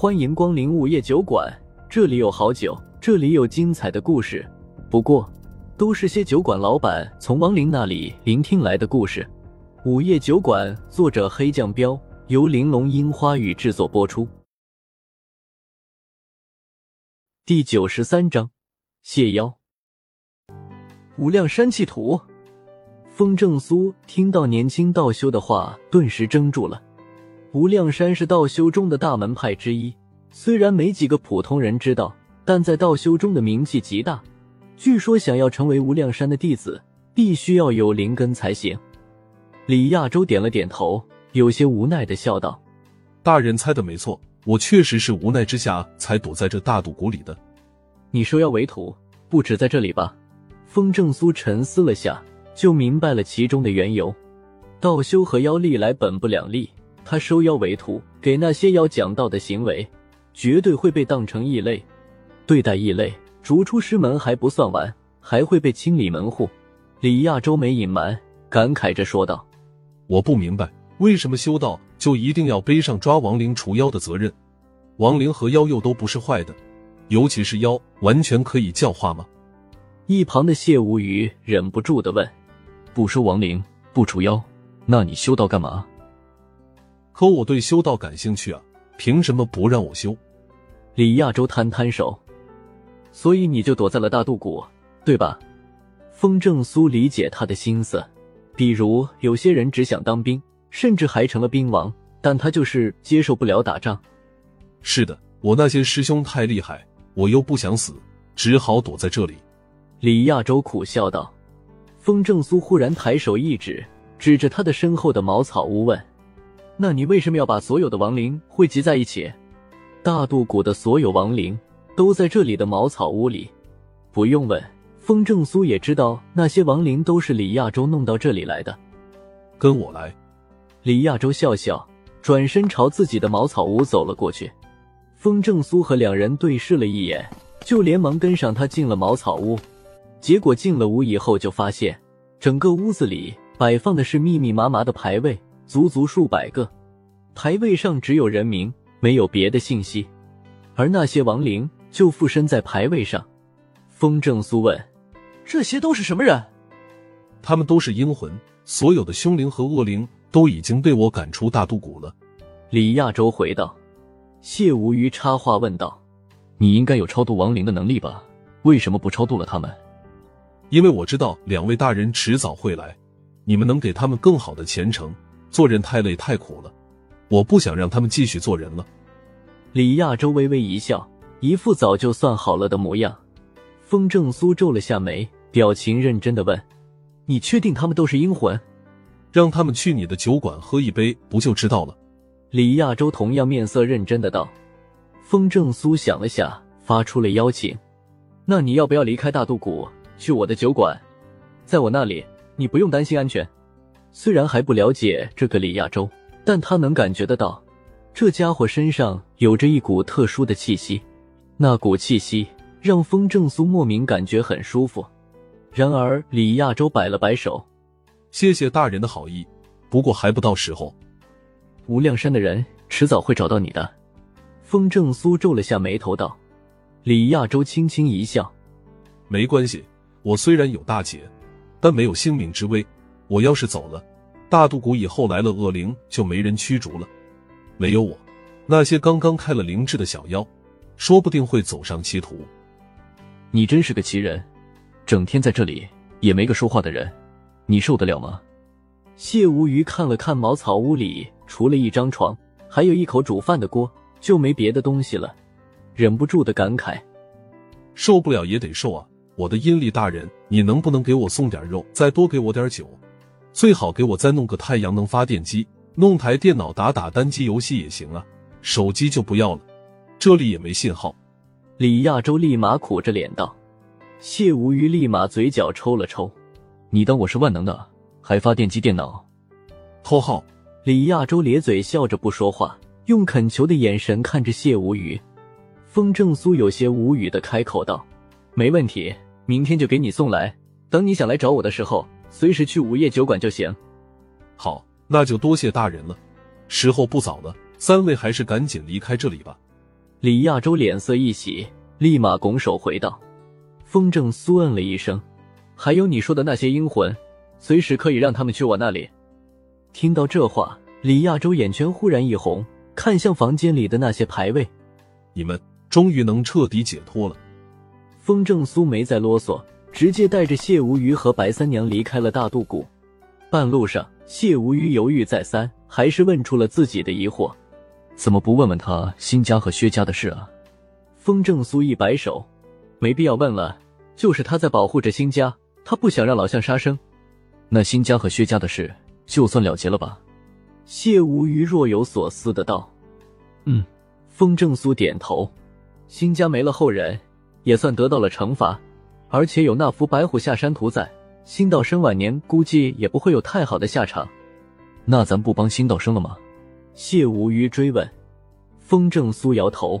欢迎光临午夜酒馆，这里有好酒，这里有精彩的故事。不过，都是些酒馆老板从亡灵那里聆听来的故事。午夜酒馆，作者黑酱标，由玲珑樱花雨制作播出。第九十三章，谢妖。无量山气图。风正苏听到年轻道修的话，顿时怔住了。无量山是道修中的大门派之一，虽然没几个普通人知道，但在道修中的名气极大。据说想要成为无量山的弟子，必须要有灵根才行。李亚洲点了点头，有些无奈的笑道：“大人猜的没错，我确实是无奈之下才躲在这大渡谷里的。你收妖为徒，不止在这里吧？”风正苏沉思了下，就明白了其中的缘由。道修和妖历来本不两立。他收妖为徒，给那些妖讲道的行为，绝对会被当成异类对待。异类逐出师门还不算完，还会被清理门户。李亚洲没隐瞒，感慨着说道：“我不明白，为什么修道就一定要背上抓亡灵除妖的责任？亡灵和妖又都不是坏的，尤其是妖，完全可以教化吗？”一旁的谢无鱼忍不住的问：“不收亡灵，不除妖，那你修道干嘛？”可我对修道感兴趣啊，凭什么不让我修？李亚洲摊摊手，所以你就躲在了大渡谷，对吧？风正苏理解他的心思，比如有些人只想当兵，甚至还成了兵王，但他就是接受不了打仗。是的，我那些师兄太厉害，我又不想死，只好躲在这里。李亚洲苦笑道。风正苏忽然抬手一指，指着他的身后的茅草屋问。那你为什么要把所有的亡灵汇集在一起？大渡谷的所有亡灵都在这里的茅草屋里。不用问，风正苏也知道那些亡灵都是李亚洲弄到这里来的。跟我来。李亚洲笑笑，转身朝自己的茅草屋走了过去。风正苏和两人对视了一眼，就连忙跟上他进了茅草屋。结果进了屋以后，就发现整个屋子里摆放的是密密麻麻的牌位。足足数百个牌位上只有人名，没有别的信息，而那些亡灵就附身在牌位上。风正苏问：“这些都是什么人？”他们都是阴魂，所有的凶灵和恶灵都已经被我赶出大渡谷了。李亚洲回道。谢无鱼插话问道：“你应该有超度亡灵的能力吧？为什么不超度了他们？”因为我知道两位大人迟早会来，你们能给他们更好的前程。做人太累太苦了，我不想让他们继续做人了。李亚洲微微一笑，一副早就算好了的模样。风正苏皱了下眉，表情认真的问：“你确定他们都是阴魂？让他们去你的酒馆喝一杯，不就知道了？”李亚洲同样面色认真的道。风正苏想了下，发出了邀请：“那你要不要离开大渡谷，去我的酒馆？在我那里，你不用担心安全。”虽然还不了解这个李亚洲，但他能感觉得到，这家伙身上有着一股特殊的气息，那股气息让风正苏莫名感觉很舒服。然而李亚洲摆了摆手：“谢谢大人的好意，不过还不到时候。无量山的人迟早会找到你的。”风正苏皱了下眉头道。李亚洲轻轻一笑：“没关系，我虽然有大劫，但没有性命之危。”我要是走了，大渡谷以后来了恶灵就没人驱逐了。没有我，那些刚刚开了灵智的小妖，说不定会走上歧途。你真是个奇人，整天在这里也没个说话的人，你受得了吗？谢无鱼看了看茅草屋里，除了一张床，还有一口煮饭的锅，就没别的东西了，忍不住的感慨：受不了也得受啊！我的阴历大人，你能不能给我送点肉，再多给我点酒？最好给我再弄个太阳能发电机，弄台电脑打打单机游戏也行啊。手机就不要了，这里也没信号。李亚洲立马苦着脸道。谢无鱼立马嘴角抽了抽：“你当我是万能的，还发电机电脑？”浩浩，李亚洲咧嘴笑着不说话，用恳求的眼神看着谢无鱼。风正苏有些无语的开口道：“没问题，明天就给你送来。等你想来找我的时候。”随时去午夜酒馆就行。好，那就多谢大人了。时候不早了，三位还是赶紧离开这里吧。李亚洲脸色一喜，立马拱手回道：“风正苏嗯了一声，还有你说的那些阴魂，随时可以让他们去我那里。”听到这话，李亚洲眼圈忽然一红，看向房间里的那些牌位：“你们终于能彻底解脱了。”风正苏没再啰嗦，直接带着谢无虞和白三娘离开了大渡谷。半路上，谢无虞犹豫再三，还是问出了自己的疑惑：“怎么不问问他辛家和薛家的事啊？”风正苏一摆手：“没必要问了，就是他在保护着辛家，他不想让老相杀生。那辛家和薛家的事，就算了结了吧？”谢无虞若有所思的道：“嗯。”风正苏点头：“辛家没了后人，也算得到了惩罚，而且有那幅白虎下山图在。”辛道生晚年估计也不会有太好的下场，那咱不帮辛道生了吗？谢无虞追问。风正苏摇头，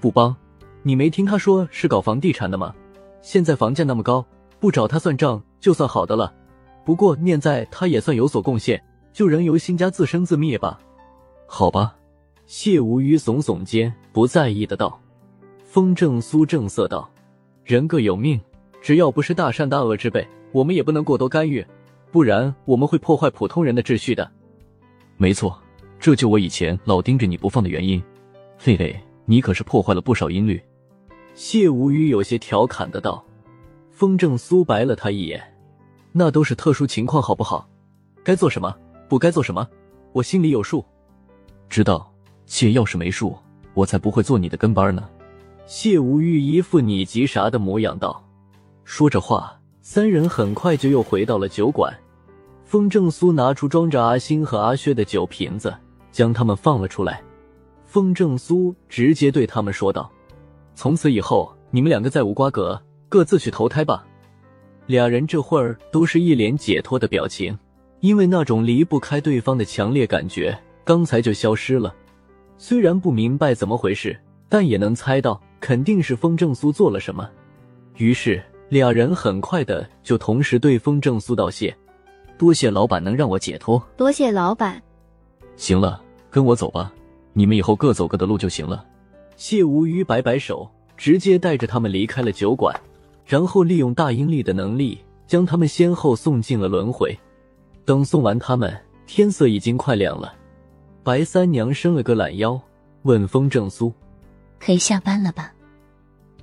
不帮。你没听他说是搞房地产的吗？现在房价那么高，不找他算账就算好的了。不过念在他也算有所贡献，就任由辛家自生自灭吧。好吧。谢无虞耸耸肩，不在意的道。风正苏正色道：人各有命，只要不是大善大恶之辈。我们也不能过多干预，不然我们会破坏普通人的秩序的。没错，这就我以前老盯着你不放的原因。嘿嘿，你可是破坏了不少音律。谢无虞有些调侃的道。风正苏白了他一眼，那都是特殊情况，好不好？该做什么，不该做什么，我心里有数。知道，且要是没数，我才不会做你的跟班呢。谢无虞一副你急啥的模样道。说着话。三人很快就又回到了酒馆，风正苏拿出装着阿星和阿薛的酒瓶子，将他们放了出来。风正苏直接对他们说道：“从此以后，你们两个再无瓜葛，各自去投胎吧。”俩人这会儿都是一脸解脱的表情，因为那种离不开对方的强烈感觉刚才就消失了。虽然不明白怎么回事，但也能猜到肯定是风正苏做了什么，于是。俩人很快的就同时对风正苏道谢，多谢老板能让我解脱，多谢老板。行了，跟我走吧，你们以后各走各的路就行了。谢无虞摆摆手，直接带着他们离开了酒馆，然后利用大阴力的能力将他们先后送进了轮回。等送完他们，天色已经快亮了。白三娘伸了个懒腰，问风正苏：“可以下班了吧？”“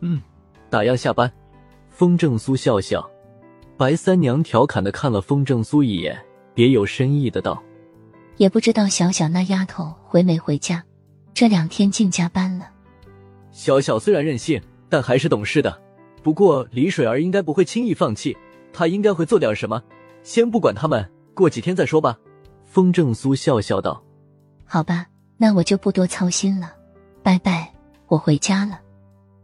嗯，打烊下班。”风正苏笑笑，白三娘调侃的看了风正苏一眼，别有深意的道：“也不知道小小那丫头回没回家，这两天净加班了。”小小虽然任性，但还是懂事的。不过李水儿应该不会轻易放弃，她应该会做点什么。先不管他们，过几天再说吧。风正苏笑笑道：“好吧，那我就不多操心了，拜拜，我回家了。”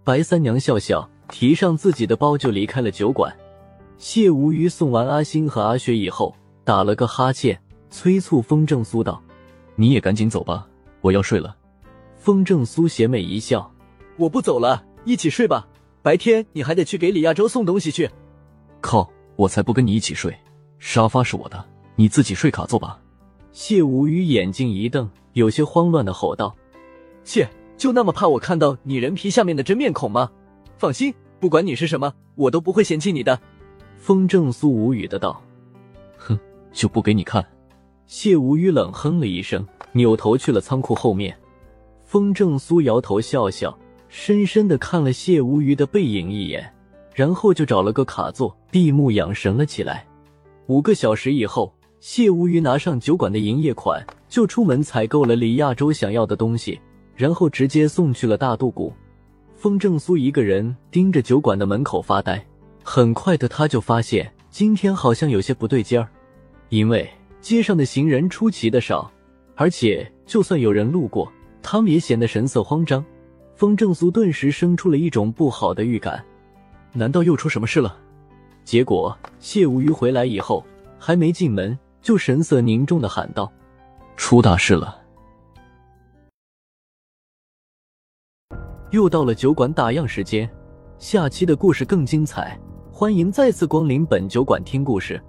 白三娘笑笑。提上自己的包就离开了酒馆。谢无虞送完阿星和阿雪以后，打了个哈欠，催促风正苏道：“你也赶紧走吧，我要睡了。”风正苏邪魅一笑：“我不走了，一起睡吧。白天你还得去给李亚洲送东西去。”靠！我才不跟你一起睡，沙发是我的，你自己睡卡座吧。谢无虞眼睛一瞪，有些慌乱的吼道：“切，就那么怕我看到你人皮下面的真面孔吗？”放心，不管你是什么，我都不会嫌弃你的。”风正苏无语的道。“哼，就不给你看。”谢无虞冷哼了一声，扭头去了仓库后面。风正苏摇头笑笑，深深的看了谢无虞的背影一眼，然后就找了个卡座，闭目养神了起来。五个小时以后，谢无虞拿上酒馆的营业款，就出门采购了李亚洲想要的东西，然后直接送去了大渡谷。风正苏一个人盯着酒馆的门口发呆，很快的他就发现今天好像有些不对劲儿，因为街上的行人出奇的少，而且就算有人路过，他们也显得神色慌张。风正苏顿时生出了一种不好的预感，难道又出什么事了？结果谢无虞回来以后，还没进门就神色凝重的喊道：“出大事了！”又到了酒馆打烊时间，下期的故事更精彩，欢迎再次光临本酒馆听故事。